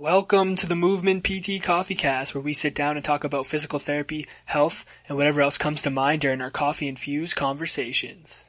Welcome to the Movement PT Coffee Cast, where we sit down and talk about physical therapy, health, and whatever else comes to mind during our coffee infused conversations.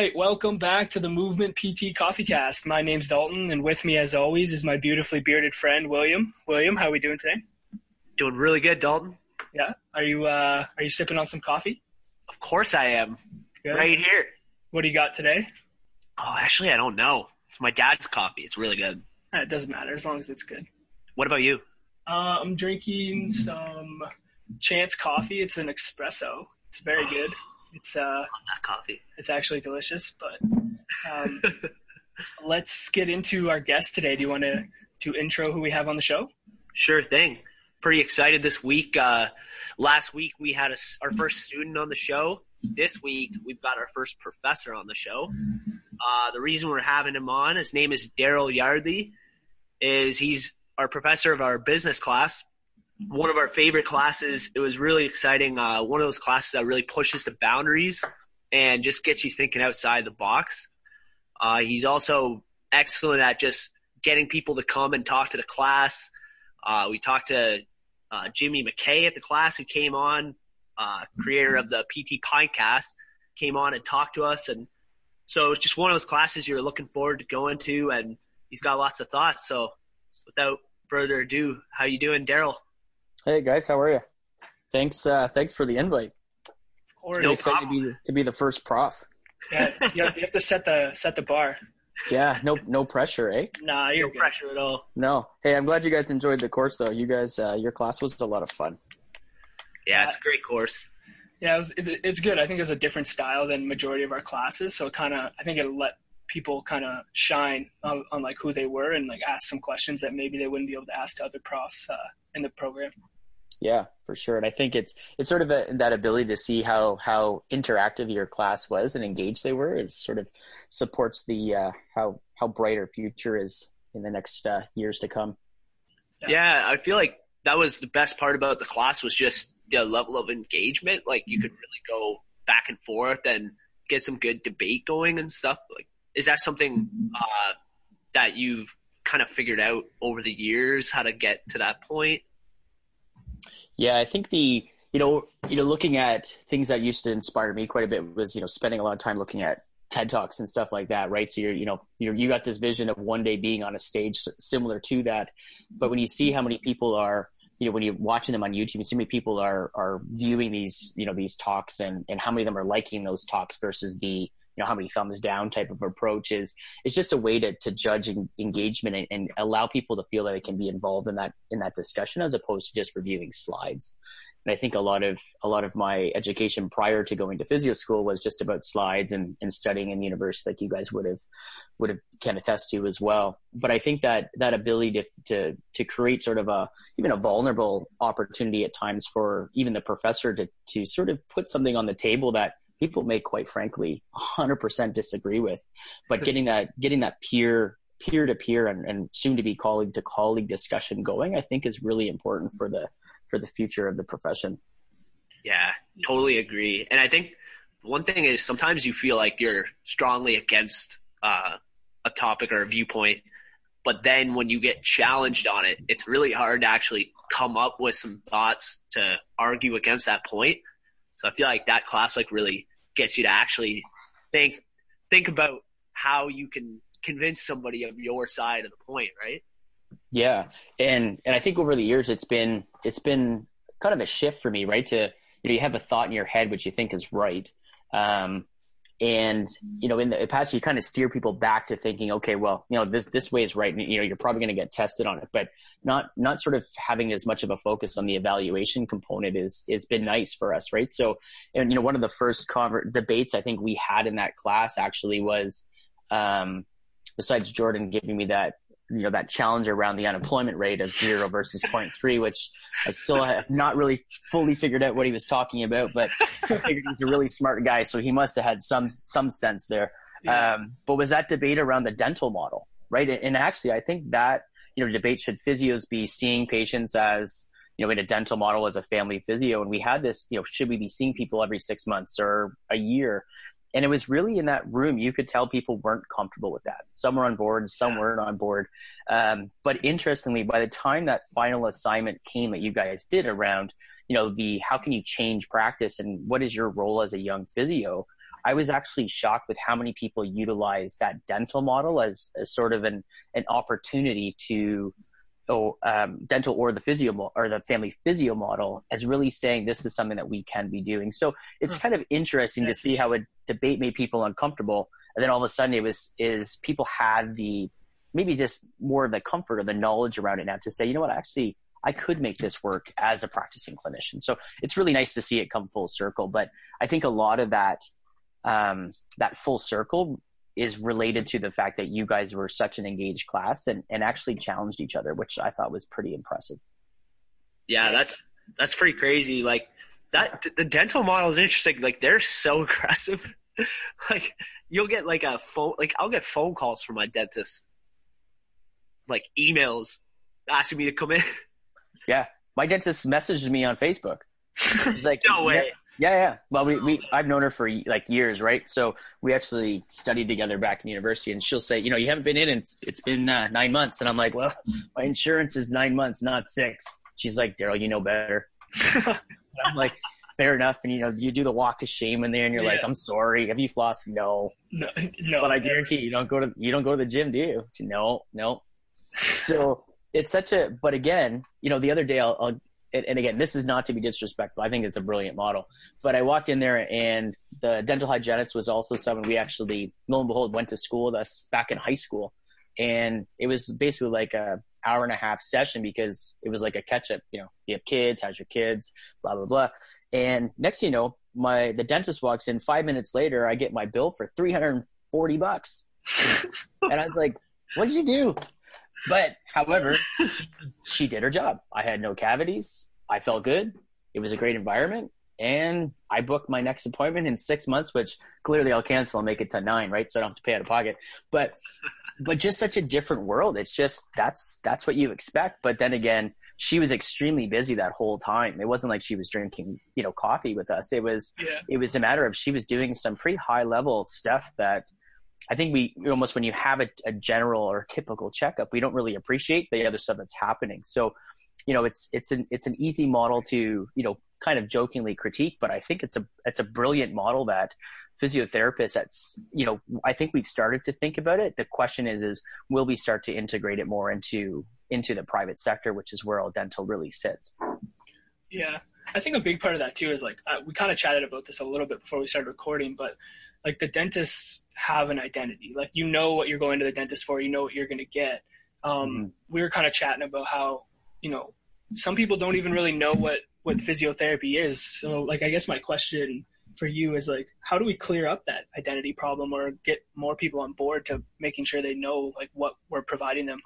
Right, welcome back to the Movement PT Coffee Cast. My name's Dalton, and with me, as always, is my beautifully bearded friend William. William, how are we doing today? Doing really good, Dalton. Yeah, are you uh, are you sipping on some coffee? Of course I am. Good. Right here. What do you got today? Oh, actually, I don't know. It's my dad's coffee. It's really good. Eh, It doesn't matter as long as it's good. What about you? Uh, I'm drinking some Chance coffee. It's an espresso. It's very good. It's uh, That coffee. it's actually delicious. But um, let's get into our guest today. Do you want to to intro who we have on the show? Sure thing. Pretty excited this week. Uh, last week we had a our first student on the show. This week we've got our first professor on the show. Uh, the reason we're having him on, his name is Darryl Yardley, is he's our professor of our business class. One of our favorite classes. It was really exciting. Uh, one of those classes that really pushes the boundaries and just gets you thinking outside the box. Uh, he's also excellent at just getting people to come and talk to the class. Uh, we talked to uh, Jimmy McKay at the class who came on, uh, creator of the PT Pintcast, came on and talked to us. And so it's just one of those classes you're looking forward to going to, and he's got lots of thoughts. So without further ado, how you doing, Darryl? Hey guys, how are you? Thanks, uh, thanks for the invite. Of course. No Excited to be to be the first prof. Yeah, you have, you have to set the set the bar. Yeah, no, no pressure, eh? Nah, No you're good. pressure at all. No. Hey, I'm glad you guys enjoyed the course though. You guys, uh, your class was a lot of fun. Yeah, it's a great course. Yeah, it was, it's, it's good. I think it's a different style than majority of our classes, so kind of I think it let people kind of shine on, on like who they were and like ask some questions that maybe they wouldn't be able to ask to other profs uh, in the program. Yeah, for sure. And I think it's it's sort of a, that ability to see how how interactive your class was and engaged they were is sort of supports the uh, how how bright our future is in the next uh, years to come. Yeah, I feel like that was the best part about the class was just the level of engagement. Like you could really go back and forth and get some good debate going and stuff. Like, is that something uh, that you've kind of figured out over the years how to get to that point? Yeah, I think the you know you know looking at things that used to inspire me quite a bit was you know spending a lot of time looking at TED talks and stuff like that, right? So you're you know you're, you got this vision of one day being on a stage similar to that, but when you see how many people are you know when you're watching them on YouTube, you see how many people are are viewing these you know these talks and and how many of them are liking those talks versus the know how many thumbs down type of approach is it's just a way to, to judge en- engagement and, and allow people to feel that they can be involved in that in that discussion as opposed to just reviewing slides and I think a lot of a lot of my education prior to going to physio school was just about slides and, and studying in the university, like you guys would have would have can attest to as well. But I think that that ability to to to create sort of a even a vulnerable opportunity at times for even the professor to to sort of put something on the table that people may quite frankly 100% disagree with, but getting that getting that peer peer to peer and, and soon to be colleague to colleague discussion going, I think is really important for the for the future of the profession. Yeah, totally agree. And I think one thing is sometimes you feel like you're strongly against uh, a topic or a viewpoint, but then when you get challenged on it, it's really hard to actually come up with some thoughts to argue against that point. So I feel like that class like really gets you to actually think think about how you can convince somebody of your side of the point, right? Yeah, and and I think over the years it's been it's been kind of a shift for me, right? To you know, you have a thought in your head which you think is right, um, and you know, in the past you kind of steer people back to thinking, okay, well, you know, this this way is right, and you know, you're probably going to get tested on it, but not not sort of having as much of a focus on the evaluation component is has been nice for us, right? So, and you know, one of the first conver- debates I think we had in that class actually was, um, besides Jordan giving me that you know that challenge around the unemployment rate of zero versus 0.3 which i still have not really fully figured out what he was talking about but i figured he's a really smart guy so he must have had some some sense there Yeah. Um, but was that debate around the dental model, right? And actually, I think that you know debate should physios be seeing patients as you know in a dental model as a family physio, and we had this you know should we be seeing people every six months or a year? And it was really in that room you could tell people weren't comfortable with that. Some were on board, some weren't on board. Um, but interestingly, by the time that final assignment came that you guys did around you know the how can you change practice and what is your role as a young physio i was actually shocked with how many people utilize that dental model as, as sort of an an opportunity to um, dental or the physio or the family physio model as really saying this is something that we can be doing. So it's kind of interesting to see how a debate made people uncomfortable, and then all of a sudden it was is people had the maybe just more of the comfort or the knowledge around it now to say, you know what, actually I could make this work as a practicing clinician. So it's really nice to see it come full circle. But I think a lot of that um, that full circle is related to the fact that you guys were such an engaged class and, and actually challenged each other, which I thought was pretty impressive. Yeah, that's that's pretty crazy. Like that the dental model is interesting. Like they're so aggressive. like you'll get like a phone like I'll get phone calls from my dentist, like emails asking me to come in. Yeah, my dentist messaged me on Facebook. He's like, no way. Yeah, yeah. Well, we, we I've known her for like years, right? So we actually studied together back in university, and she'll say, you know, you haven't been in, and it's, it's been uh, nine months, and I'm like, well, my insurance is nine months, not six. She's like, Darryl, you know better. I'm like, fair enough. And you know, you do the walk of shame in there, and you're yeah. like, I'm sorry. Have you flossed? No. No, no. But I guarantee you, you don't go to you don't go to the gym, do you? No, no. So it's such a but again you know the other day i'll, I'll and, and, again this is not to be disrespectful. I think it's a brilliant model. But i walked in there and the dental hygienist was also someone we actually lo and behold went to school with us back in high school. And it was basically like a hour and a half session because it was like a catch up you know you have kids how's your kids blah blah blah. And next you know my the dentist walks in. Five minutes later i get my bill for 340 bucks. And i was like what did you do but however, she did her job. I had no cavities. I felt good. It was a great environment. And I booked my next appointment in six months, which clearly I'll cancel and make it to nine, right? So I don't have to pay out of pocket. But but just such a different world. It's just that's that's what you expect. But then again, she was extremely busy that whole time. It wasn't like she was drinking, you know, coffee with us. It was yeah. it was a matter of she was doing some pretty high level stuff that I think we almost when you have a, a, general or typical checkup, we don't really appreciate the other stuff that's happening. So, you know, it's it's an it's an easy model to you know kind of jokingly critique, but I think it's a it's a brilliant model that physiotherapists that's you know I think we've started to think about it. The question is is will we start to integrate it more into into the private sector, which is where all dental really sits. Yeah, I think a big part of that too is like uh, we kind of chatted about this a little bit before we started recording, but like the dentists have an identity. Like you know what you're going to the dentist for, you know what you're going to get. Um, mm-hmm. We were kind of chatting about how you know some people don't even really know what what physiotherapy is. So like I guess my question for you is like how do we clear up that identity problem or get more people on board to making sure they know like what we're providing them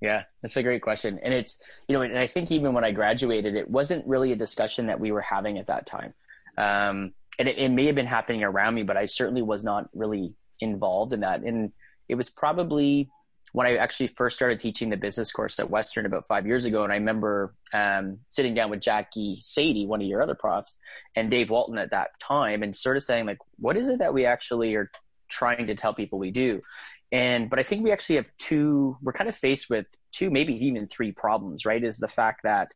yeah that's a great question and it's you know and i think even when i graduated it wasn't really a discussion that we were having at that time um, and it, it may have been happening around me, but I certainly was not really involved in that. And it was probably when I actually first started teaching the business course at Western about five years ago. And I remember um, sitting down with Jackie Sadie, one of your other profs, and Dave Walton at that time, and sort of saying, like, what is it that we actually are trying to tell people we do? And, but I think we actually have two, we're kind of faced with two, maybe even three problems, right? Is the fact that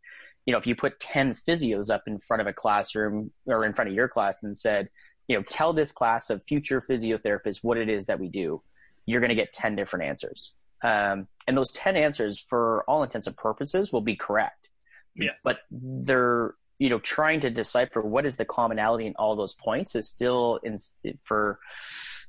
you know, if you put 10 physios up in front of a classroom or in front of your class and said, you know, tell this class of future physiotherapists what it is that we do, you're going to get 10 different answers. Um, and those 10 answers, for all intents and purposes, will be correct. Yeah. But they're, you know, trying to decipher what is the commonality in all those points is still in, for,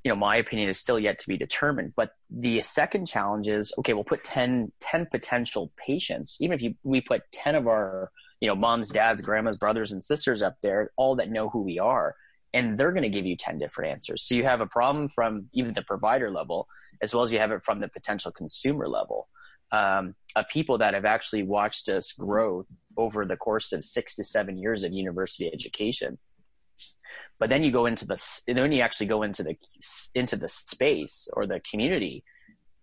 you know, my opinion is still yet to be determined. But the second challenge is, okay, we'll put 10, 10 potential patients. Even if you, we put 10 of our, you know, moms, dads, grandmas, brothers, and sisters up there, all that know who we are, and they're going to give you 10 different answers. So you have a problem from even the provider level, as well as you have it from the potential consumer level. Um, of people that have actually watched us grow over the course of six to seven years of university education But then you go into the then you actually go into the into the space or the community.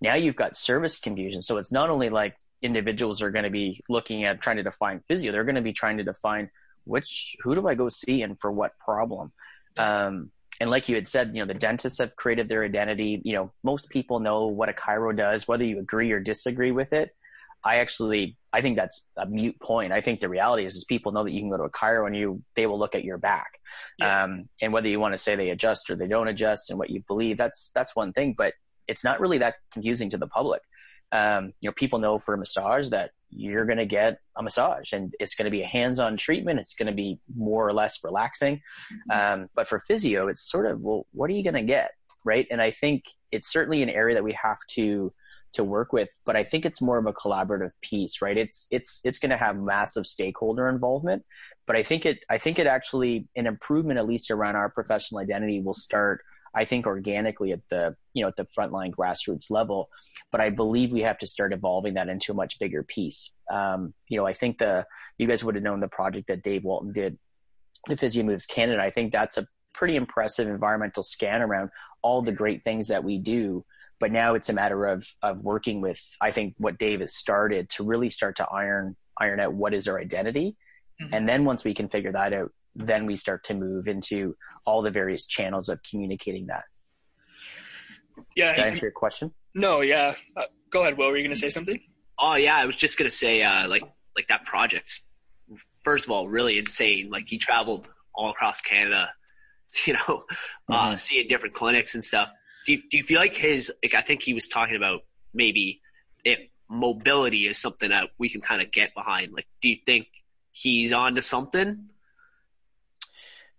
Now you've got service confusion. So it's not only like individuals are going to be looking at trying to define physio; they're going to be trying to define which who do I go see and for what problem. Um, and like you had said, you know, the dentists have created their identity. You know, most people know what a chiro does, whether you agree or disagree with it. I actually, I think that's a mute point. I think the reality is, is people know that you can go to a chiro and you, they will look at your back. Yeah. Um, and whether you want to say they adjust or they don't adjust and what you believe, that's, that's one thing, but it's not really that confusing to the public. Um, you know, people know for a massage that you're going to get a massage and it's going to be a hands-on treatment. It's going to be more or less relaxing. Mm-hmm. Um, but for physio, it's sort of, well, what are you going to get? Right. And I think it's certainly an area that we have to, to work with, but I think it's more of a collaborative piece, right? It's, it's, it's going to have massive stakeholder involvement, but I think it, I think it actually, an improvement, at least around our professional identity will start I think organically at the you know at the frontline grassroots level, but I believe we have to start evolving that into a much bigger piece. Um, you know, I think the you guys would have known the project that Dave Walton did, the Physio Moves Canada. I think that's a pretty impressive environmental scan around all the great things that we do. But now it's a matter of of working with I think what Dave has started to really start to iron iron out what is our identity, mm-hmm. and then once we can figure that out, then we start to move into all the various channels of communicating that. Yeah. Did I answer your question? No, yeah. Uh, go ahead, Will. Were you going to say something? Oh yeah, I was just going to say, uh, like, like that project. First of all, really insane. Like he traveled all across Canada, you know, uh, mm-hmm. uh, seeing different clinics and stuff. Do you, do you feel like his? Like I think he was talking about maybe if mobility is something that we can kind of get behind. Like, do you think he's on to something?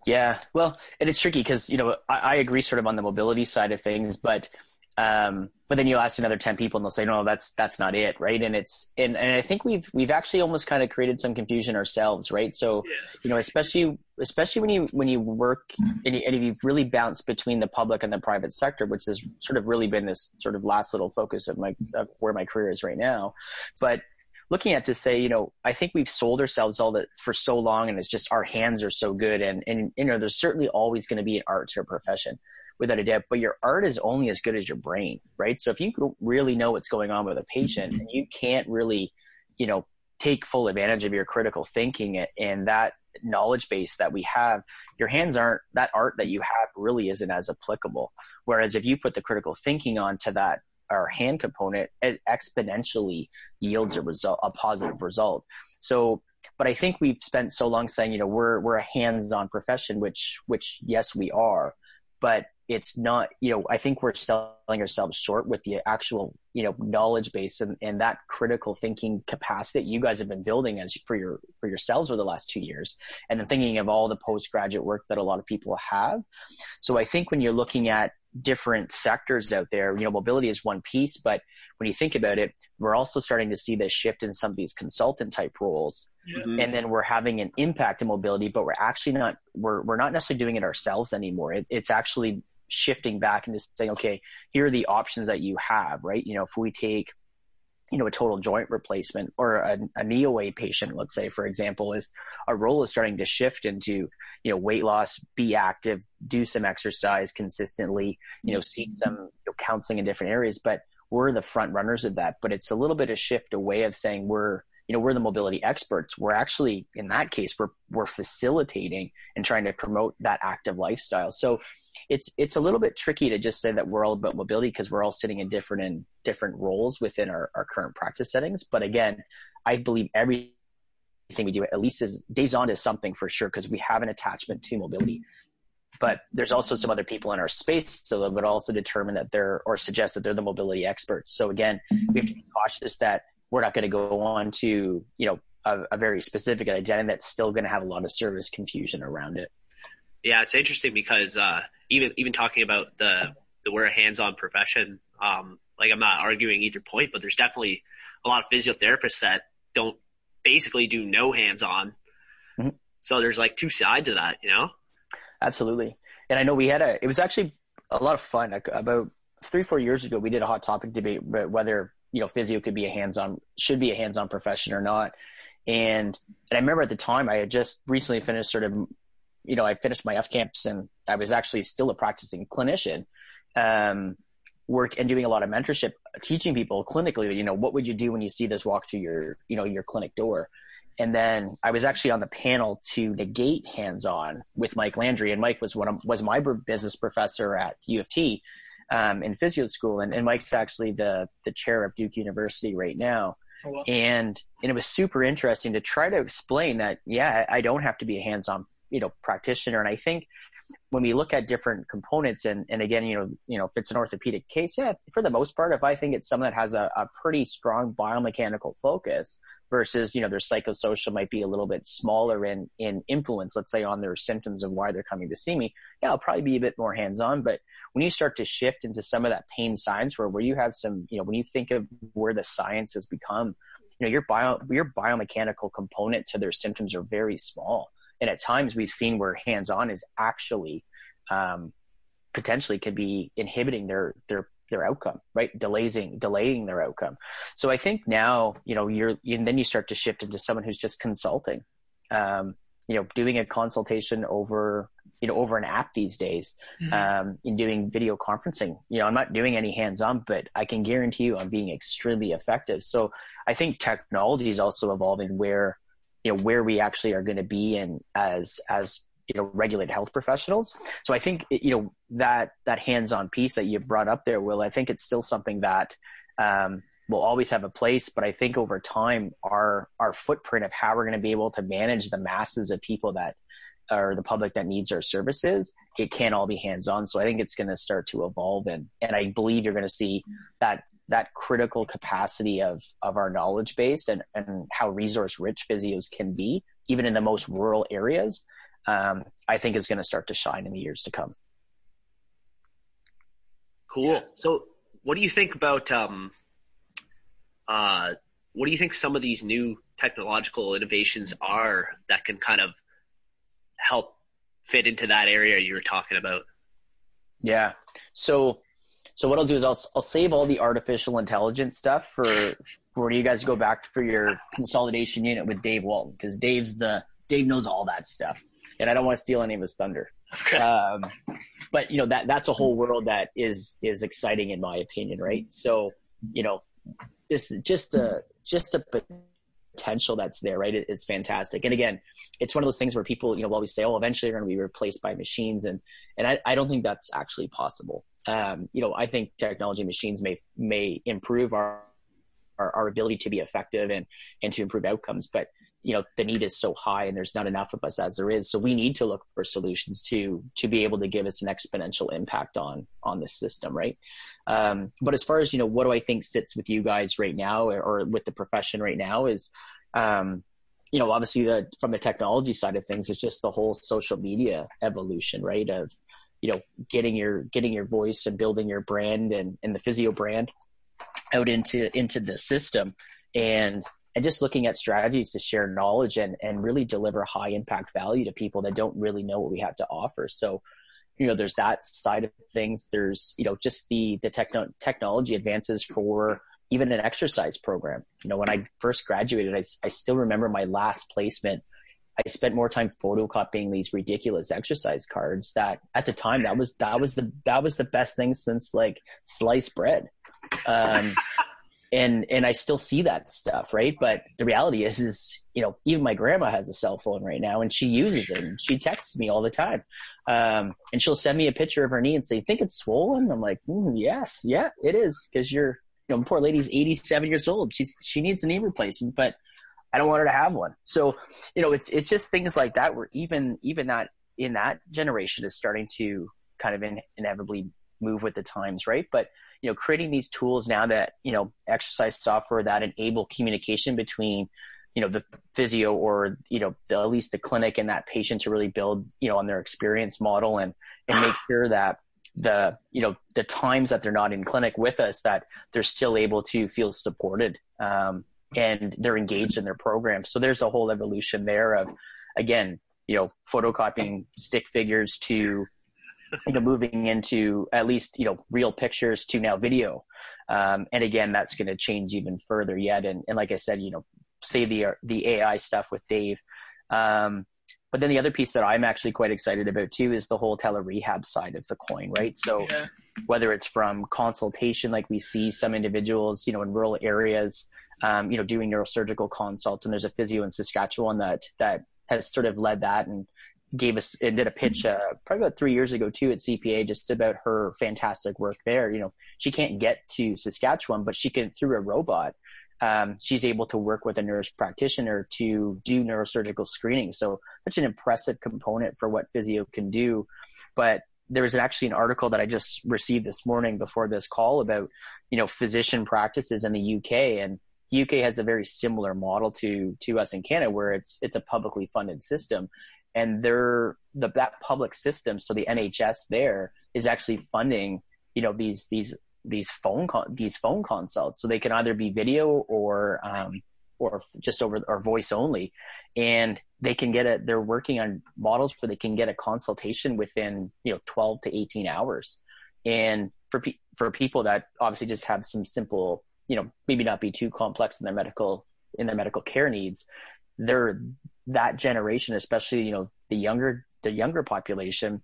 Yeah, well, and it's tricky because you know I, I, agree sort of on the mobility side of things, but um, but then you ask another ten people and they'll say no, that's that's not it, right? And it's and, and I think we've we've actually almost kind of created some confusion ourselves, right? So yeah. you know, especially especially when you when you work mm-hmm. and, you, and you've really bounced between the public and the private sector, which has sort of really been this sort of last little focus of my of where my career is right now, but looking at to say, you know, I think we've sold ourselves all that for so long and it's just our hands are so good. And, and you know, there's certainly always going to be an art to a profession without a doubt, but your art is only as good as your brain, right? So if you really know what's going on with a patient and you can't really, you know, take full advantage of your critical thinking and that knowledge base that we have, your hands aren't, that art that you have really isn't as applicable. Whereas if you put the critical thinking onto that our hand component, it exponentially yields a result, a positive result. So, but I think we've spent so long saying, you know, we're we're a hands-on profession, which which yes, we are, but it's not, you know, I think we're selling ourselves short with the actual, you know, knowledge base and, and that critical thinking capacity that you guys have been building as for your for yourselves over the last two years, and then thinking of all the postgraduate work that a lot of people have. So I think when you're looking at different sectors out there. You know, mobility is one piece, but when you think about it, we're also starting to see this shift in some of these consultant type roles. Mm-hmm. And then we're having an impact in mobility, but we're actually not, we're, we're not necessarily doing it ourselves anymore. It, it's actually shifting back into saying, okay, here are the options that you have, right? You know, if we take, you know, a total joint replacement or a, a knee OA patient, let's say, for example, is our role is starting to shift into, you know, weight loss, be active, do some exercise consistently, you know, seek some you know, counseling in different areas. But we're the front runners of that. But it's a little bit of shift away of saying we're, you know, we're the mobility experts. We're actually, in that case, we're, we're facilitating and trying to promote that active lifestyle. So it's, it's a little bit tricky to just say that we're all about mobility because we're all sitting in different, in different roles within our, our current practice settings. But again, I believe every thing we do, at least is Dave's on to something for sure because we have an attachment to mobility. But there's also some other people in our space so that would also determine that they're or suggest that they're the mobility experts. So again, we have to be cautious that we're not going to go on to you know a, a very specific identity that's still going to have a lot of service confusion around it. Yeah, it's interesting because uh, even even talking about the the we're a hands-on profession. Um, like I'm not arguing either point, but there's definitely a lot of physiotherapists that don't basically do no hands on. Mm-hmm. So there's like two sides of that, you know? Absolutely. And I know we had a, it was actually a lot of fun. About three, four years ago, we did a hot topic debate whether, you know, physio could be a hands on, should be a hands on profession or not. And, and I remember at the time I had just recently finished sort of you know, I finished my FCAMPT and I was actually still a practicing clinician, um, work and doing a lot of mentorship, teaching people clinically, you know, what would you do when you see this walk through your, you know, your clinic door? And then I was actually on the panel to negate hands-on with Mike Landry, and Mike was one of, was my business professor at U of T um, in physio school, and, and Mike's actually the the chair of Duke University right now. Oh, wow. And and it was super interesting to try to explain that yeah, I don't have to be a hands-on you know practitioner, and I think when we look at different components and, and again you know you know if it's an orthopedic case yeah for the most part if i think it's someone that has a, a pretty strong biomechanical focus versus you know their psychosocial might be a little bit smaller in in influence let's say on their symptoms of why they're coming to see me yeah i'll probably be a bit more hands on but when you start to shift into some of that pain science where where you have some you know when you think of where the science has become you know your bio your biomechanical component to their symptoms are very small and at times we've seen where hands on is actually um, potentially could be inhibiting their their their outcome, right? Delaying delaying their outcome. So I think now, you know, you're and then you start to shift into someone who's just consulting. Um, you know, doing a consultation over, you know, over an app these days, mm-hmm. um, in doing video conferencing. You know, I'm not doing any hands-on, but I can guarantee you I'm being extremely effective. So I think technology is also evolving where, you know, where we actually are going to be in as, as you know regulated health professionals so i think you know that that hands-on piece that you brought up there will i think it's still something that um, will always have a place but i think over time our our footprint of how we're going to be able to manage the masses of people that or the public that needs our services it can't all be hands-on so i think it's going to start to evolve and and i believe you're going to see that that critical capacity of of our knowledge base and and how resource rich physios can be even in the most rural areas um, I think is going to start to shine in the years to come. Cool. So, what do you think about um, uh, what do you think some of these new technological innovations are that can kind of help fit into that area you were talking about? Yeah. So, so what I'll do is I'll I'll save all the artificial intelligence stuff for for when you guys go back for your consolidation unit with Dave Walton because Dave's the Dave knows all that stuff and I don't want to steal any of his thunder. Um, but you know that that's a whole world that is is exciting in my opinion, right? So you know, just just the just the potential that's there, right, is fantastic. And again, it's one of those things where people you know always say, "Oh, eventually they're going to be replaced by machines," and and I, I don't think that's actually possible. Um, you know, I think technology machines may may improve our, our our ability to be effective and and to improve outcomes, but you know the need is so high and there's not enough of us as there is. So we need to look for solutions to to be able to give us an exponential impact on on the system right? Um, but as far as you know what do i think sits with you guys right now or, or with the profession right now is um, you know obviously the from the technology side of things it's just the whole social media evolution right? Of you know getting your getting your voice and building your brand and, and the physio brand out into into the system. And and just looking at strategies to share knowledge and, and really deliver high impact value to people that don't really know what we have to offer. So, you know, there's that side of things. There's, you know, just the, the techno- technology advances for even an exercise program. You know, when I first graduated, I, I still remember my last placement. I spent more time photocopying these ridiculous exercise cards that at the time that was, that was the, that was the best thing since like sliced bread. Um, and and I still see that stuff, right? But the reality is, is you know, even my grandma has a cell phone right now, and she uses it, and she texts me all the time, um, and she'll send me a picture of her knee and say, "Think it's swollen?" I'm like, mm, "Yes, yeah, it is," because you're, you know, poor lady's 87 years old. She's she needs a knee replacement, but I don't want her to have one. So, you know, it's it's just things like that where even even that in that generation is starting to kind of in, inevitably move with the times, right? But you know, creating these tools now that, you know, exercise software that enable communication between, you know, the physio or, you know, the, at least the clinic and that patient to really build, you know, on their experience model and, and make sure that the, you know, the times that they're not in clinic with us, that they're still able to feel supported. Um, and they're engaged in their program. So there's a whole evolution there of, again, you know, photocopying stick figures to, you know, moving into at least, you know, real pictures to now video. Um, and again, that's going to change even further yet. And, and like I said, you know, say the, the AI stuff with Dave. Um, but then the other piece that I'm actually quite excited about too is the whole tele rehab side of the coin, right? So yeah. whether it's from consultation, like we see some individuals, you know, in rural areas, um, you know, doing neurosurgical consults, and there's a physio in Saskatchewan that that has sort of led that and gave us and did a pitch uh, probably about three years ago too at CPA just about her fantastic work there. You know, she can't get to Saskatchewan, but she can through a robot um, she's able to work with a nurse practitioner to do neurosurgical screening. So such an impressive component for what physio can do. But there was actually an article that I just received this morning before this call about, you know, physician practices in the UK and UK has a very similar model to to us in Canada where it's it's a publicly funded system and they're the that public system so the NHS there is actually funding you know these these these phone con- these phone consults. So they can either be video or um, or just over or voice only. And they can get a they're working on models where they can get a consultation within you know 12 to 18 hours. And for pe- for people that obviously just have some simple you know maybe not be too complex in their medical in their medical care needs they're that generation especially you know the younger the younger population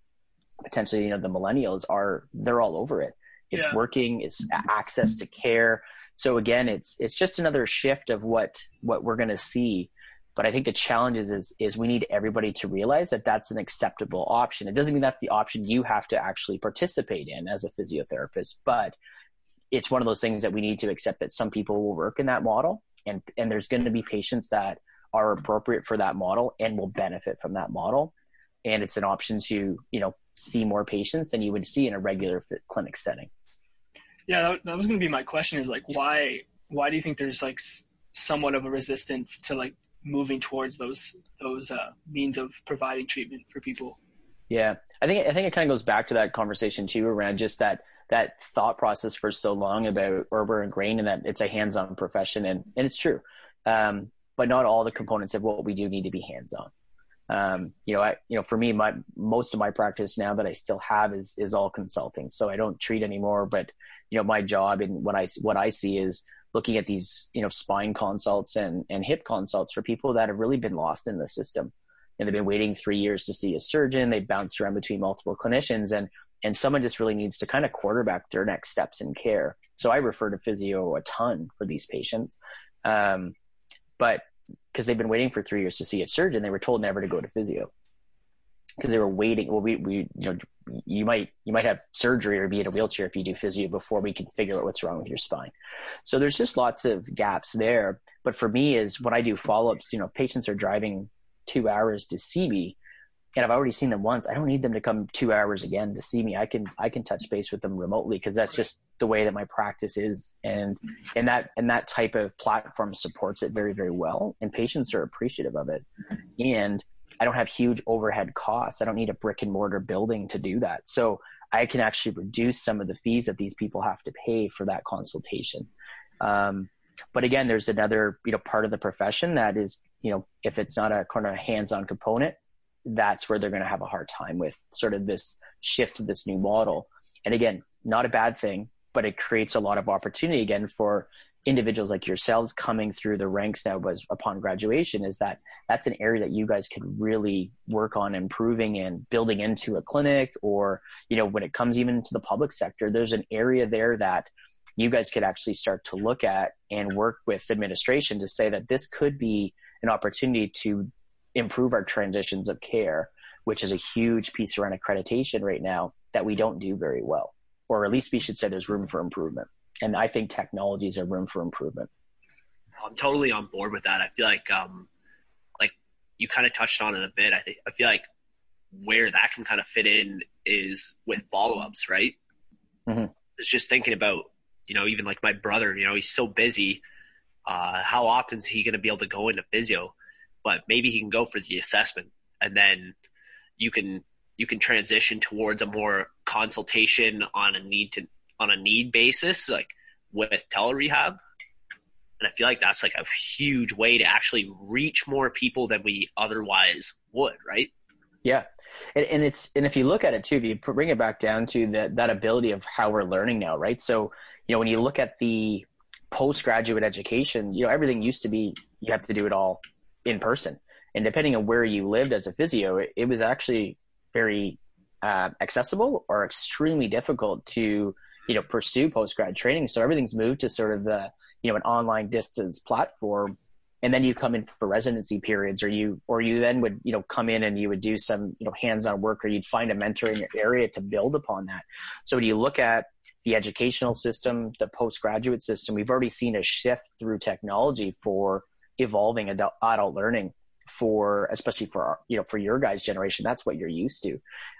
potentially you know the millennials are they're all over it. It's yeah. working it's access to care. So again it's it's just another shift of what what we're going to see. But i think the challenge is, is is we need everybody to realize that that's an acceptable option. It doesn't mean that's the option you have to actually participate in as a physiotherapist but it's one of those things that we need to accept that some people will work in that model and and there's going to be patients that are appropriate for that model and will benefit from that model and it's an option to you know see more patients than you would see in a regular clinic setting yeah, that, that was going to be my question. Is like, why why do you think there's like somewhat of a resistance to like moving towards those those uh, means of providing treatment for people? Yeah, I think I think it kind of goes back to that conversation too around just that that thought process for so long about or we're ingrained in that it's a hands-on profession and and it's true, um, but not all the components of what we do need to be hands-on. Um, you know, I, you know, for me, my, most of my practice now that I still have is, is all consulting. So I don't treat anymore, but you know, my job and what I, what I see is looking at these, you know, spine consults and, and hip consults for people that have really been lost in the system and they've been waiting three years to see a surgeon. They bounced around between multiple clinicians and, and someone just really needs to kind of quarterback their next steps in care. So I refer to physio a ton for these patients. Um, but because they've been waiting for three years to see a surgeon, they were told never to go to physio because they were waiting. Well, we, we, you know, you might, you might have surgery or be in a wheelchair if you do physio before we can figure out what's wrong with your spine. So there's just lots of gaps there. But for me is when I do follow-ups, you know, patients are driving two hours to see me and I've already seen them once. I don't need them to come two hours again to see me. I can, I can touch base with them remotely because that's just the way that my practice is. And, and that, and that type of platform supports it very, very well. And patients are appreciative of it. And, I don't have huge overhead costs. I don't need a brick and mortar building to do that. So I can actually reduce some of the fees that these people have to pay for that consultation. Um, but again, there's another, you know, part of the profession that is, you know, if it's not a kind of hands-on component, that's where they're going to have a hard time with sort of this shift to this new model. And again, not a bad thing, but it creates a lot of opportunity again for individuals like yourselves coming through the ranks now was upon graduation is that that's an area that you guys could really work on improving and building into a clinic or you know when it comes even to the public sector there's an area there that you guys could actually start to look at and work with administration to say that this could be an opportunity to improve our transitions of care which is a huge piece around accreditation right now that we don't do very well or at least we should say there's room for improvement and I think technologies have room for improvement. I'm totally on board with that. I feel like, um, like you kind of touched on it a bit. I think I feel like where that can kind of fit in is with follow-ups, right? Mm-hmm. It's just thinking about, you know, even like my brother. You know, he's so busy. Uh, how often is he going to be able to go into physio? But maybe he can go for the assessment, and then you can you can transition towards a more consultation on a need to on a need basis, like with telerehab. And I feel like that's like a huge way to actually reach more people than we otherwise would, right? Yeah. And, and it's and if you look at it too, if you bring it back down to that that ability of how we're learning now, right? So, you know, when you look at the postgraduate education, you know, everything used to be you have to do it all in person and depending on where you lived as a physio, it, it was actually very uh, accessible or extremely difficult to you know pursue post grad training. So everything's moved to sort of the you know an online distance platform, and then you come in for residency periods, or you or you then would you know come in and you would do some you know hands on work, or you'd find a mentor in your area to build upon that. So when you look at the educational system, the postgraduate system, we've already seen a shift through technology for evolving adult, adult learning for especially for our, you know for your guys generation that's what you're used to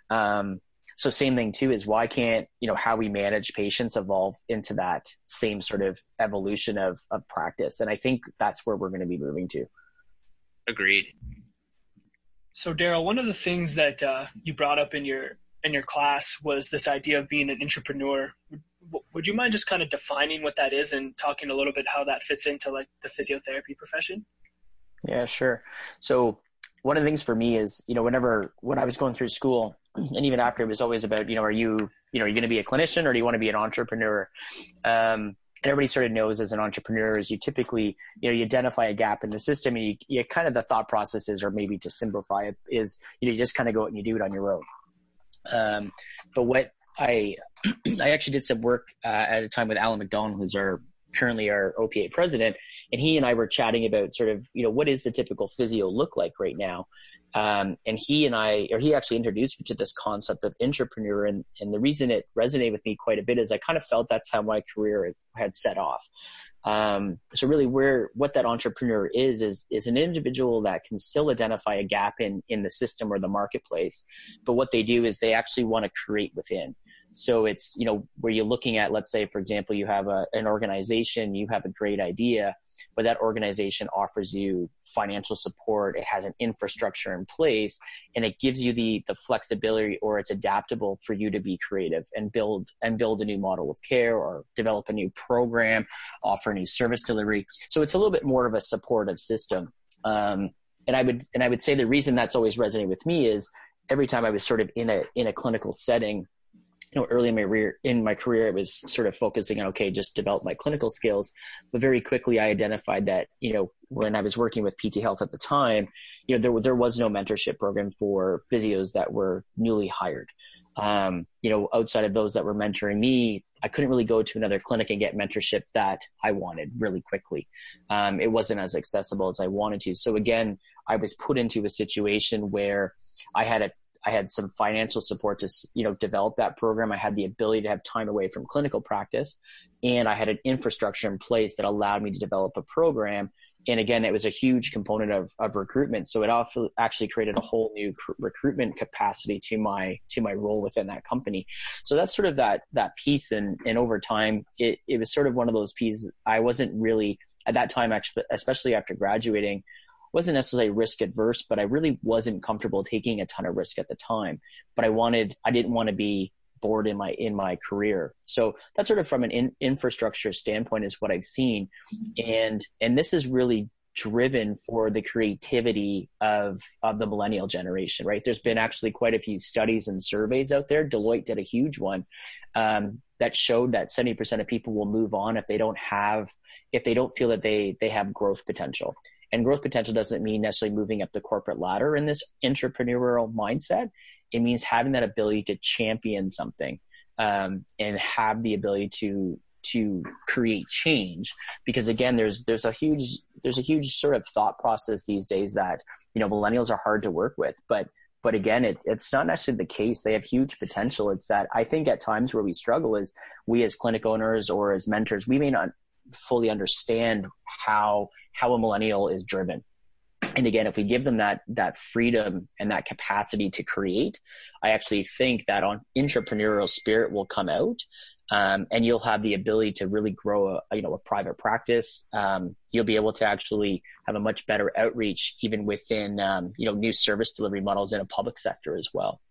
um, so same thing too is why can't you know how we manage patients evolve into that same sort of evolution of of practice? And i think that's where we're going to be moving to. Agreed. So darryl one of the things that uh, you brought up in your in your class was this idea of being an entrepreneur. Would you mind just kind of defining what that is and talking a little bit how that fits into like the physiotherapy profession? Yeah sure. So one of the things for me is you know whenever when i was going through school and even after it was always about you know are you you know are you going to be a clinician or do you want to be an entrepreneur? Um, and everybody sort of knows as an entrepreneur is you typically you know you identify a gap in the system and you, you kind of the thought processes or maybe to simplify it is you know you just kind of go out and you do it on your own. Um, but what i i actually did some work uh, at a time with alan mcdonald who's our currently our opa president and he and i were chatting about sort of you know what is the typical physio look like right now um, and he and I, or he actually introduced me to this concept of intrapreneur. And, and the reason it resonated with me quite a bit is I kind of felt that's how my career had set off. Um, so really where, what that intrapreneur is, is, is an individual that can still identify a gap in, in the system or the marketplace. But what they do is they actually want to create within. So it's, you know, where you're looking at, let's say, for example, you have a, an organization, you have a great idea, but that organization offers you financial support. It has an infrastructure in place and it gives you the, the flexibility or it's adaptable for you to be creative and build and build a new model of care or develop a new program, offer a new service delivery. So it's a little bit more of a supportive system. Um, and I would, and I would say the reason that's always resonated with me is every time I was sort of in a, in a clinical setting, you know, early in my career, in my career, it was sort of focusing on, okay, just develop my clinical skills. But very quickly, I identified that, you know, when I was working with PT Health at the time, you know, there, there was no mentorship program for physios that were newly hired. Um, you know, outside of those that were mentoring me, I couldn't really go to another clinic and get mentorship that I wanted really quickly. Um, it wasn't as accessible as I wanted to. So again, I was put into a situation where I had a I had some financial support to you know develop that program. I had the ability to have time away from clinical practice, and I had an infrastructure in place that allowed me to develop a program. And again, it was a huge component of, of recruitment. So it also actually created a whole new cr- recruitment capacity to my to my role within that company. So that's sort of that that piece. And and over time, it it was sort of one of those pieces. I wasn't really at that time, actually, especially after graduating wasn't necessarily risk adverse, but I really wasn't comfortable taking a ton of risk at the time. But I wanted, I didn't want to be bored in my in my career. So that's sort of from an in, infrastructure standpoint is what I've seen, and and this is really driven for the creativity of of the millennial generation. Right? There's been actually quite a few studies and surveys out there. Deloitte did a huge one um, that showed that 70% of people will move on if they don't have if they don't feel that they they have growth potential. And growth potential doesn't mean necessarily moving up the corporate ladder in this intrapreneurial mindset. It means having that ability to champion something um, and have the ability to to create change. Because again, there's there's a huge there's a huge sort of thought process these days that you know millennials are hard to work with, but but again, it, it's not necessarily the case. They have huge potential. It's that I think at times where we struggle is we as clinic owners or as mentors, we may not fully understand how how a millennial is driven. And again if we give them that that freedom and that capacity to create i actually think that on intrapreneurial spirit will come out um, and you'll have the ability to really grow a you know a private practice. Um, you'll be able to actually have a much better outreach even within um, you know new service delivery models in a public sector as well.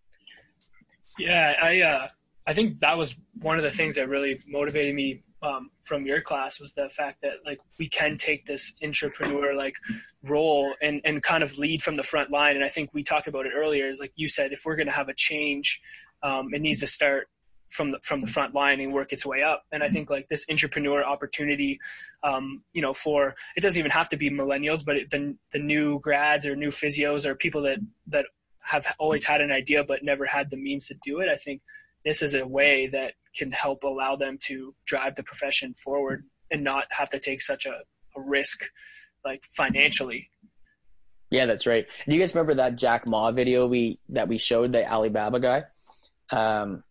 Yeah i uh, i think that was one of the things that really motivated me um, from your class was the fact that like we can take this intrapreneur like role and and kind of lead from the front line. And I think we talked about it earlier. Is like you said, if we're going to have a change, um, it needs to start from the from the front line and work its way up. And I think like this intrapreneur opportunity, um, you know, for it doesn't even have to be millennials, but it, the the new grads or new physios or people that that have always had an idea but never had the means to do it. I think this is a way that can help allow them to drive the profession forward and not have to take such a, a risk like financially yeah, that's right. Do you guys remember that Jack Ma video we that we showed the Alibaba guy? Um,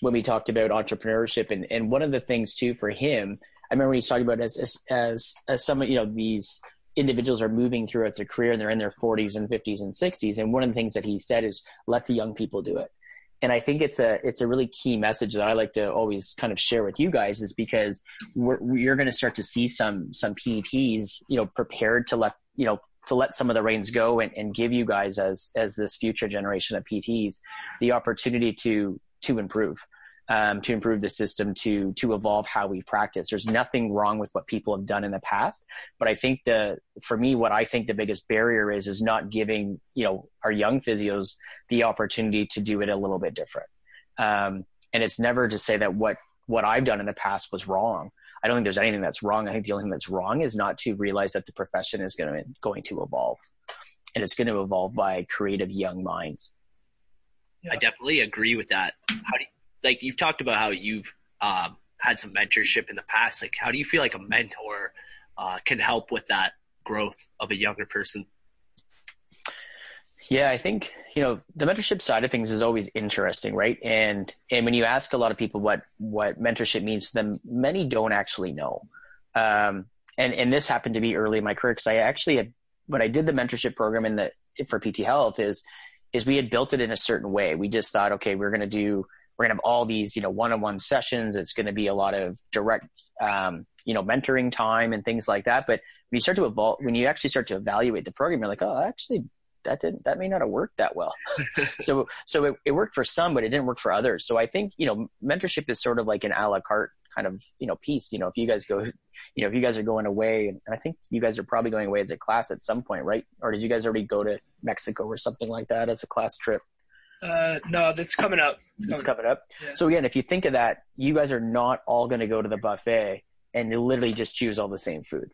when we talked about entrepreneurship and, and one of the things too for him, I remember he's talking about as as as, as some you know these individuals are moving throughout their career and they're in their 40s and 50s and 60s and one of the things that he said is let the young people do it and i think it's a it's a really key message that i like to always kind of share with you guys is because we're, you're going to start to see some some pets you know prepared to let you know to let some of the reins go and, and give you guys as as this future generation of PTs the opportunity to to improve, um, to improve the system, to to evolve how we practice. There's nothing wrong with what people have done in the past, but I think the for me, what I think the biggest barrier is is not giving you know our young physios the opportunity to do it a little bit different. Um, and it's never to say that what what I've done in the past was wrong. I don't think there's anything that's wrong. I think the only thing that's wrong is not to realize that the profession is going to going to evolve, and it's going to evolve by creative young minds. Yeah. I definitely agree with that. How do you, like you've talked about how you've um, had some mentorship in the past. Like, how do you feel like a mentor uh, can help with that growth of a younger person? Yeah, I think you know the mentorship side of things is always interesting, right? And and when you ask a lot of people what what mentorship means to them, many don't actually know. Um, and and this happened to be early in my career because I actually had when I did the mentorship program in the for PT Health is is we had built it in a certain way. We just thought, okay, we're going to do we're going to have all these you know one on one sessions. It's going to be a lot of direct um, you know mentoring time and things like that. But when you start to evolve, when you actually start to evaluate the program, you're like, oh, actually that didn't that may not have worked that well. so so it, it worked for some, but it didn't work for others. So I think you know mentorship is sort of like an a la carte kind of you know piece. You know, if you guys go, you know, if you guys are going away, and I think you guys are probably going away as a class at some point, right? Or did you guys already go to Mexico or something like that as a class trip? Uh, no, that's coming up. It's coming, it's coming up. Yeah. So again, if you think of that, you guys are not all going to go to the buffet and literally just choose all the same food.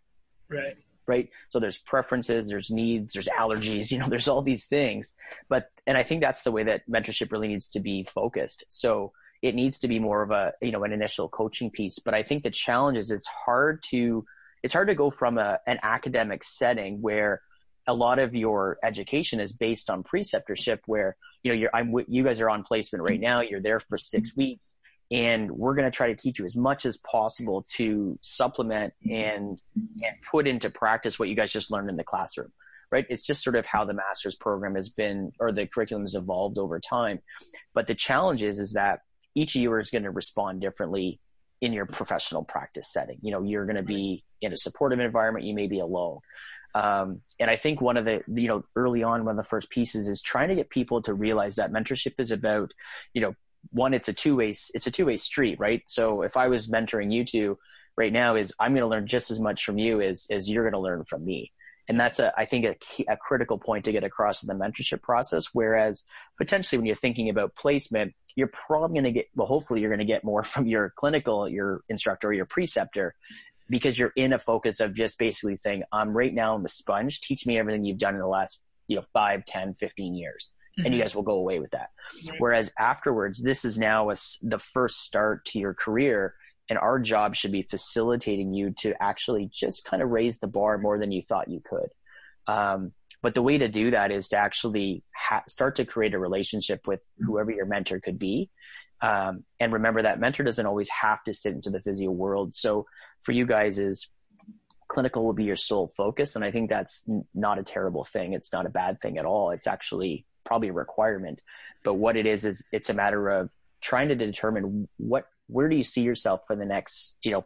Right right? So there's preferences, there's needs, there's allergies, you know, there's all these things. But, and I think that's the way that mentorship really needs to be focused. So it needs to be more of a, you know, an initial coaching piece. But I think the challenge is it's hard to, it's hard to go from a, an academic setting where a lot of your education is based on preceptorship where, you know, you're, I'm, you guys are on placement right now. You're there for six mm-hmm. weeks and we're going to try to teach you as much as possible to supplement and and put into practice what you guys just learned in the classroom right? It's just sort of how the master's program has been or the curriculum has evolved over time. But the challenge is is that each of you is going to respond differently in your professional practice setting. You know you're going to be in a supportive environment you may be alone um, and I think one of the, you know, early on, one of the first pieces is trying to get people to realize that mentorship is about, you know, one, it's a two way, it's a two way street, right? So if I was mentoring you two right now is I'm going to learn just as much from you as, as you're going to learn from me. And that's a, I think a, key, a critical point to get across in the mentorship process. Whereas potentially when you're thinking about placement, you're probably going to get, well, hopefully you're going to get more from your clinical, your instructor or your preceptor because you're in a focus of just basically saying, I'm right now I'm a sponge. Teach me everything you've done in the last, you know, five, 10, 15 years mm-hmm. and you mm-hmm. guys will go away with that. Right. Whereas afterwards, this is now a, the first start to your career. And our job should be facilitating you to actually just kind of raise the bar more than you thought you could. Um, but the way to do that is to actually ha- start to create a relationship with whoever your mentor could be. Um, and remember that mentor doesn't always have to sit into the physio world. So for you guys is clinical will be your sole focus. And I think that's not a terrible thing. It's not a bad thing at all. It's actually probably a requirement. But what it is is it's a matter of trying to determine what where do you see yourself for the next you know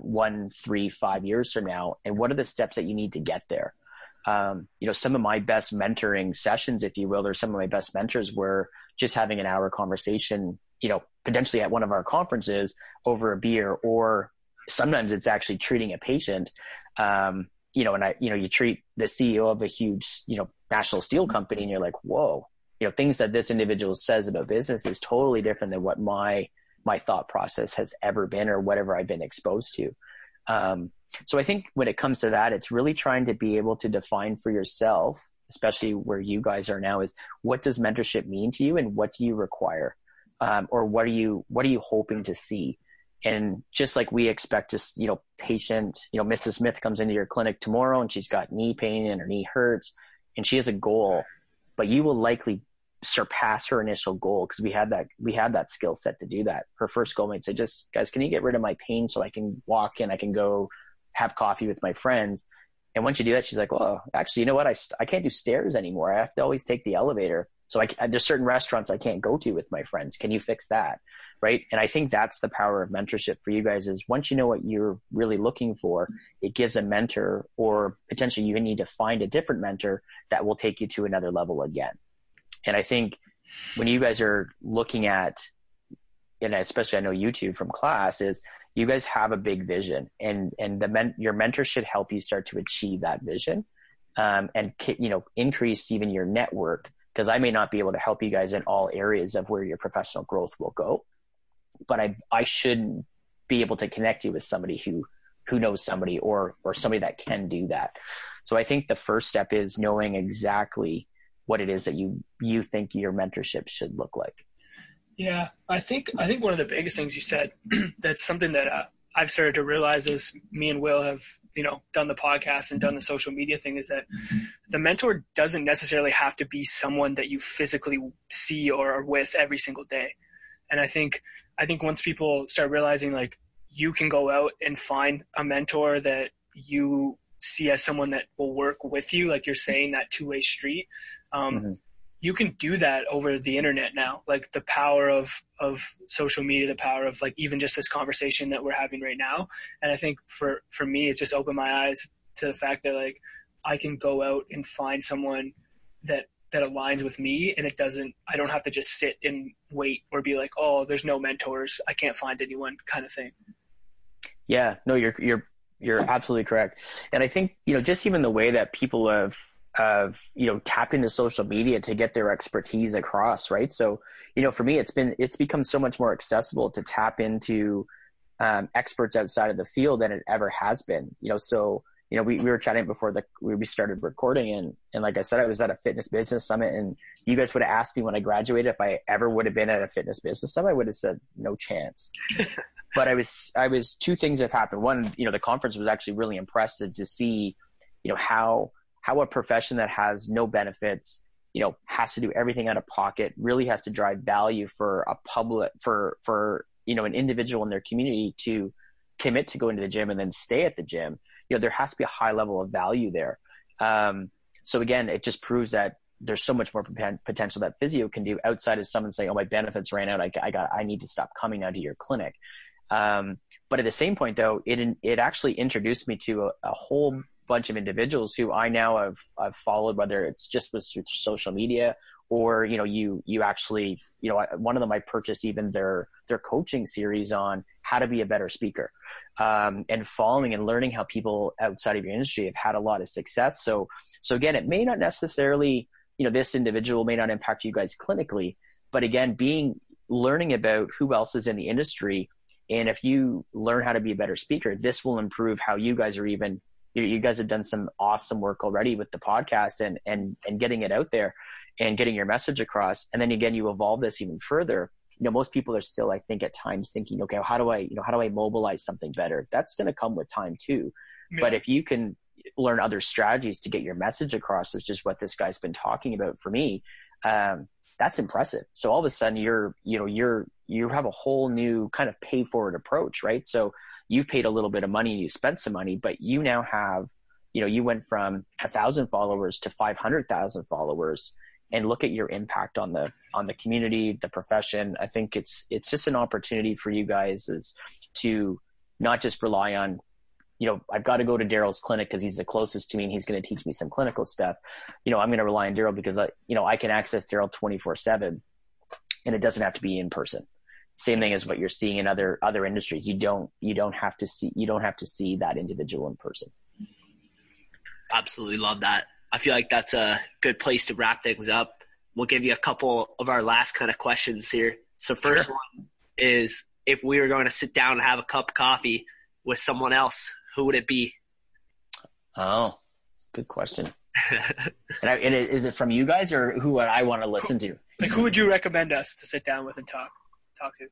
one, three, five years from now, and what are the steps that you need to get there. Um, you know, some of my best mentoring sessions, if you will, or some of my best mentors were just having an hour conversation, you know, potentially at one of our conferences over a beer, or sometimes it's actually treating a patient. Um, you know, and I, you know, you treat the CEO of a huge, you know, national steel company and you're like, whoa, you know, things that this individual says about business is totally different than what my, my thought process has ever been or whatever I've been exposed to. Um, so I think when it comes to that, it's really trying to be able to define for yourself, especially where you guys are now, is what does mentorship mean to you and what do you require? Um, or what are you, what are you hoping to see? And just like we expect just, you know, patient, you know, Mrs. Smith comes into your clinic tomorrow and she's got knee pain and her knee hurts and she has a goal, but you will likely surpass her initial goal because we had that we had that skill set to do that. Her first goal might say, "Just guys, can you get rid of my pain so I can walk and I can go have coffee with my friends?" And once you do that, she's like, "Well, actually, you know what? I I can't do stairs anymore. I have to always take the elevator. So I, there's certain restaurants I can't go to with my friends. Can you fix that?" Right. And I think that's the power of mentorship for you guys is once you know what you're really looking for, it gives a mentor or potentially you need to find a different mentor that will take you to another level again. And I think when you guys are looking at, and especially I know YouTube from class, is you guys have a big vision, and and the men, your mentor should help you start to achieve that vision, um, and you know increase even your network because I may not be able to help you guys in all areas of where your professional growth will go, but I I should be able to connect you with somebody who who knows somebody or or somebody that can do that. So I think the first step is knowing exactly what it is that you you think your mentorship should look like. Yeah, I think I think one of the biggest things you said that's something that uh, I've started to realize as me and Will have you know done the podcast and done the social media thing is that the mentor doesn't necessarily have to be someone that you physically see or are with every single day. And I think I think once people start realizing like you can go out and find a mentor that you see as someone that will work with you, like you're saying, that two way street. Um, mm-hmm. You can do that over the internet now. Like the power of of social media, the power of like even just this conversation that we're having right now. And I think for for me, it just opened my eyes to the fact that like I can go out and find someone that that aligns with me and it doesn't i don't have to just sit and wait or be like oh there's no mentors i can't find anyone kind of thing yeah no you're you're you're absolutely correct. And I think, you know, just even the way that people have have, you know, tapped into social media to get their expertise across, right? So, you know, for me it's been it's become so much more accessible to tap into um, experts outside of the field than it ever has been. You know, so you know, we, we were chatting before the we started recording and and like I said, I was at a fitness business summit and you guys would have asked me when I graduated if I ever would have been at a fitness business summit, I would have said no chance. but I was I was two things have happened. One, you know, the conference was actually really impressive to see, you know, how how a profession that has no benefits, you know, has to do everything out of pocket, really has to drive value for a public for for you know an individual in their community to commit to going to the gym and then stay at the gym. You know, there has to be a high level of value there. Um, so again, it just proves that there's so much more potential that physio can do outside of someone saying, "Oh, my benefits ran out. I, I got. I need to stop coming out to your clinic." Um, but at the same point, though, it it actually introduced me to a, a, whole bunch of individuals who I now have I've followed, whether it's just with social media or you know you you actually you know one of them I purchased even their their coaching series on how to be a better speaker, um, and following and learning how people outside of your industry have had a lot of success. So so again, it may not necessarily you know this individual may not impact you guys clinically, but again, being learning about who else is in the industry and if you learn how to be a better speaker, this will improve how you guys are even. You, guys have done some awesome work already with the podcast and and and getting it out there, and getting your message across. And then again, you evolve this even further. You know, most people are still, I think, at times thinking, okay, how do I, you know, how do I mobilize something better? That's going to come with time too. Yeah. But if you can learn other strategies to get your message across, which is what this guy's been talking about for me, um, that's impressive. So all of a sudden you're, you know, you're, you have a whole new kind of pay forward approach, right? So you paid a little bit of money, you spent some money, but you now have, you know, you went from a thousand followers to 500,000 followers and look at your impact on the, on the community, the profession. I think it's, it's just an opportunity for you guys is to not just rely on you know, I've got to go to Darryl's clinic because he's the closest to me and he's going to teach me some clinical stuff. You know, I'm going to rely on Darryl because I, you know, I can access Darryl 24 seven and it doesn't have to be in person. Same thing as what you're seeing in other, other industries. You don't, you don't have to see, you don't have to see that individual in person. Absolutely love that. I feel like that's a good place to wrap things up. We'll give you a couple of our last kind of questions here. So first sure. one is if we were going to sit down and have a cup of coffee with someone else, who would it be? Oh, good question. and, I, and is it from you guys or who would I want to listen to? Like, who would you recommend us to sit down with and talk talk to?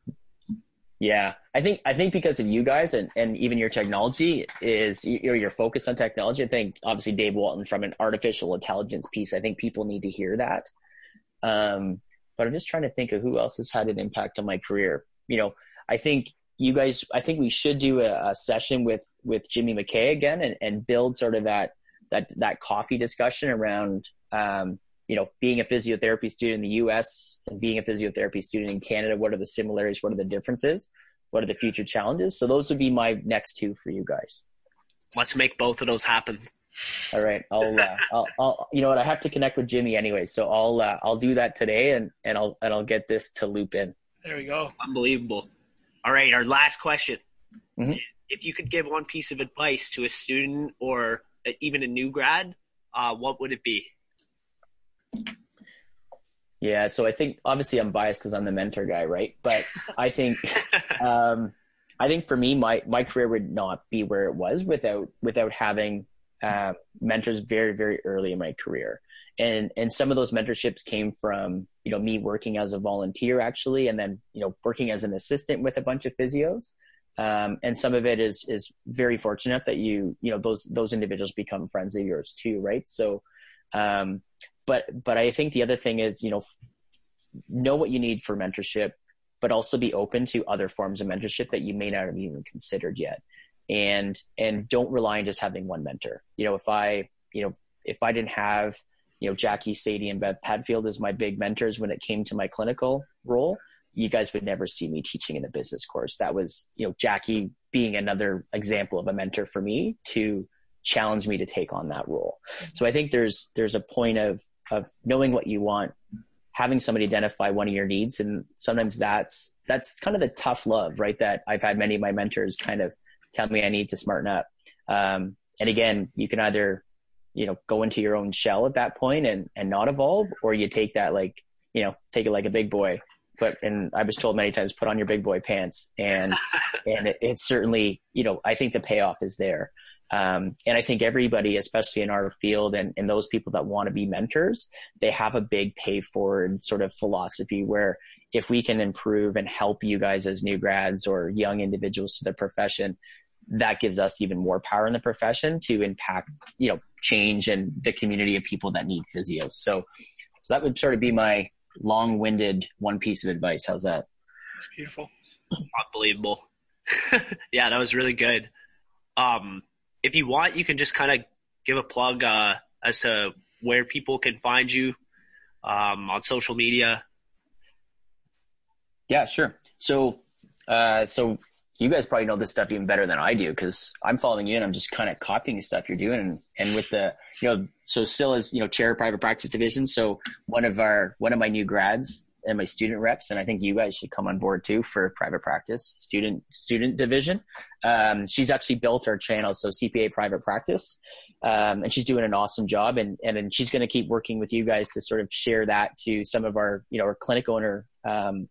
Yeah, I think I think because of you guys and, and even your technology is you know your focus on technology. I think obviously Dave Walton from an artificial intelligence piece. I think people need to hear that. Um, but I'm just trying to think of who else has had an impact on my career. You know, I think you guys. I think we should do a, a session with with Jimmy McKay again and, and build sort of that that that coffee discussion around um, you know, being a physiotherapy student in the US and being a physiotherapy student in Canada, what are the similarities? What are the differences? What are the future challenges? So those would be my next two for you guys. Let's make both of those happen. All right. I'll, uh, I'll, I'll, you know what? I have to connect with Jimmy anyway. So I'll, uh, I'll do that today and, and I'll, and I'll get this to loop in. There we go. Unbelievable. All right. Our last question. Mm-hmm. If you could give one piece of advice to a student or even a new grad, uh, what would it be? Yeah, so I think obviously I'm biased because I'm the mentor guy, right? But I think, um, I think for me, my my career would not be where it was without without having uh, mentors very very early in my career, and and some of those mentorships came from you know me working as a volunteer actually, and then you know working as an assistant with a bunch of physios, um, and some of it is is very fortunate that you you know those those individuals become friends of yours too, right? So. Um, but but I think the other thing is you know know what you need for mentorship, but also be open to other forms of mentorship that you may not have even considered yet, and and don't rely on just having one mentor. You know, if I you know if I didn't have you know Jackie Sadie and Bev Padfield as my big mentors when it came to my clinical role, you guys would never see me teaching in the business course. That was you know Jackie being another example of a mentor for me to challenge me to take on that role. So I think there's there's a point of of knowing what you want, having somebody identify one of your needs, and sometimes that's that's kind of the tough love, right? That I've had many of my mentors kind of tell me I need to smarten up. Um, and again, you can either you know go into your own shell at that point and and not evolve, or you take that like you know take it like a big boy. But and I was told many times, put on your big boy pants, and and it, it's certainly you know I think the payoff is there. Um, and I think everybody, especially in our field and, and those people that want to be mentors, they have a big pay forward sort of philosophy where if we can improve and help you guys as new grads or young individuals to the profession, that gives us even more power in the profession to impact, you know, change and the community of people that need physios. So, so that would sort of be my long-winded one piece of advice. How's that? It's beautiful. Unbelievable. yeah, that was really good. Um, if you want, you can just kind of give a plug uh, as to where people can find you um, on social media. Yeah, sure. So, uh, so you guys probably know this stuff even better than I do because I'm following you and I'm just kind of copying the stuff you're doing. And, and with the, you know, so still as, you know, chair of private practice division. So one of our, one of my new grads and my student reps, and I think you guys should come on board too for private practice student student division. Um, she's actually built our channel, so CPA Private Practice, um, and she's doing an awesome job. And and, and she's going to keep working with you guys to sort of share that to some of our you know our clinic owner um,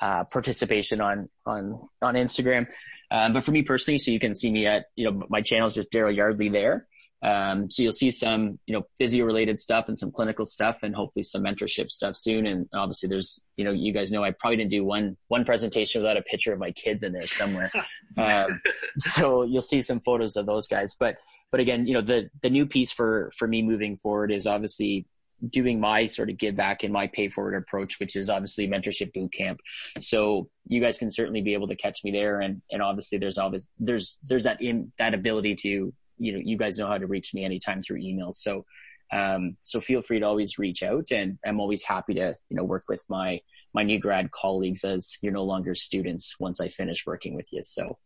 uh, participation on on on Instagram. Um, but for me personally, so you can see me at you know my channel is just Darryl Yardley there. Um, so you'll see some, you know, physio related stuff and some clinical stuff and hopefully some mentorship stuff soon. And obviously there's, you know, you guys know I probably didn't do one, one presentation without a picture of my kids in there somewhere. um, so you'll see some photos of those guys. But, but again, you know, the, the new piece for, for me moving forward is obviously doing my sort of give back in my pay forward approach, which is obviously mentorship boot camp. So you guys can certainly be able to catch me there. And, and obviously there's always, there's, there's that in that ability to, you know, you guys know how to reach me anytime through email. So, um, so feel free to always reach out and I'm always happy to, you know, work with my, my new grad colleagues as you're no longer students once I finish working with you. So,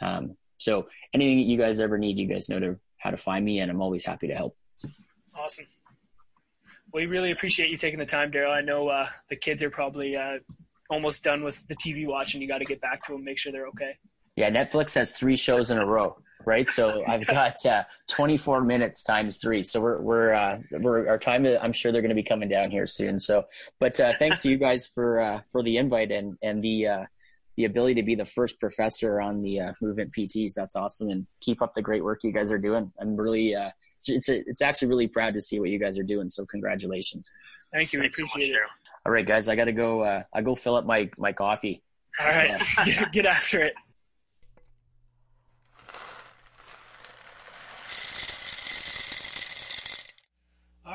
um, so anything that you guys ever need, you guys know to, how to find me and I'm always happy to help. Awesome. We really appreciate you taking the time, Darryl. I know uh, the kids are probably uh, almost done with the TV watch, and you got to get back to them, make sure they're okay. Yeah, Netflix has three shows in a row right? So I've got uh, 24 minutes times three. So we're we're uh, we're our time. I'm sure they're going to be coming down here soon. So, but uh, thanks to you guys for uh, for the invite and and the uh, the ability to be the first professor on the uh, movement PTs. That's awesome, and keep up the great work you guys are doing. I'm really, uh, it's it's, a, it's actually really proud to see what you guys are doing. So congratulations. Thank you. We Thanks so appreciate much, it. All right, guys, I got to go. Uh, I go fill up my my coffee. All right, get, get after it.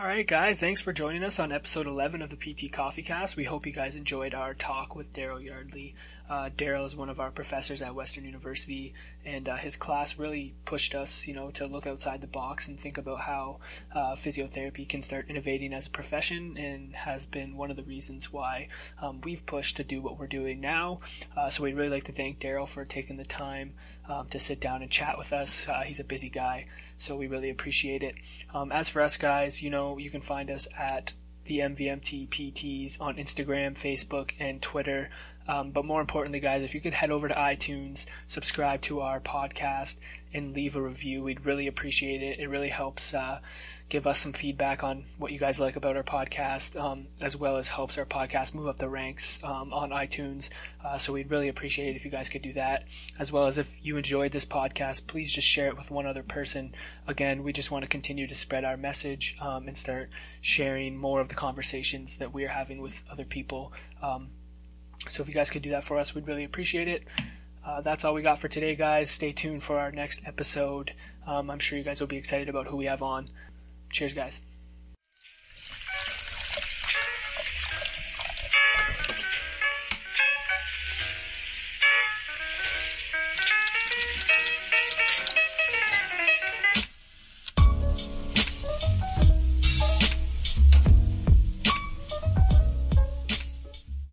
All right, guys, thanks for joining us on episode 11 of the PT Coffee Cast. We hope you guys enjoyed our talk with Darryl Yardley. Uh, Darryl is one of our professors at Western University, and uh, his class really pushed us, you know, to look outside the box and think about how uh, physiotherapy can start innovating as a profession, and has been one of the reasons why um, we've pushed to do what we're doing now. Uh, so we'd really like to thank Darryl for taking the time um, to sit down and chat with us. Uh, he's a busy guy, so we really appreciate it. Um, as for us guys, you know, you can find us at the MVMT PTs on Instagram, Facebook, and Twitter. Um, but more importantly, guys, if you could head over to iTunes, subscribe to our podcast, and leave a review, we'd really appreciate it. It really helps uh, give us some feedback on what you guys like about our podcast, um, as well as helps our podcast move up the ranks um, on iTunes. Uh, so we'd really appreciate it if you guys could do that, as well as if you enjoyed this podcast, please just share it with one other person. Again, we just want to continue to spread our message um, and start sharing more of the conversations that we're having with other people. Um, so if you guys could do that for us, we'd really appreciate it. Uh, that's all we got for today, guys. Stay tuned for our next episode. Um, I'm sure you guys will be excited about who we have on. Cheers, guys.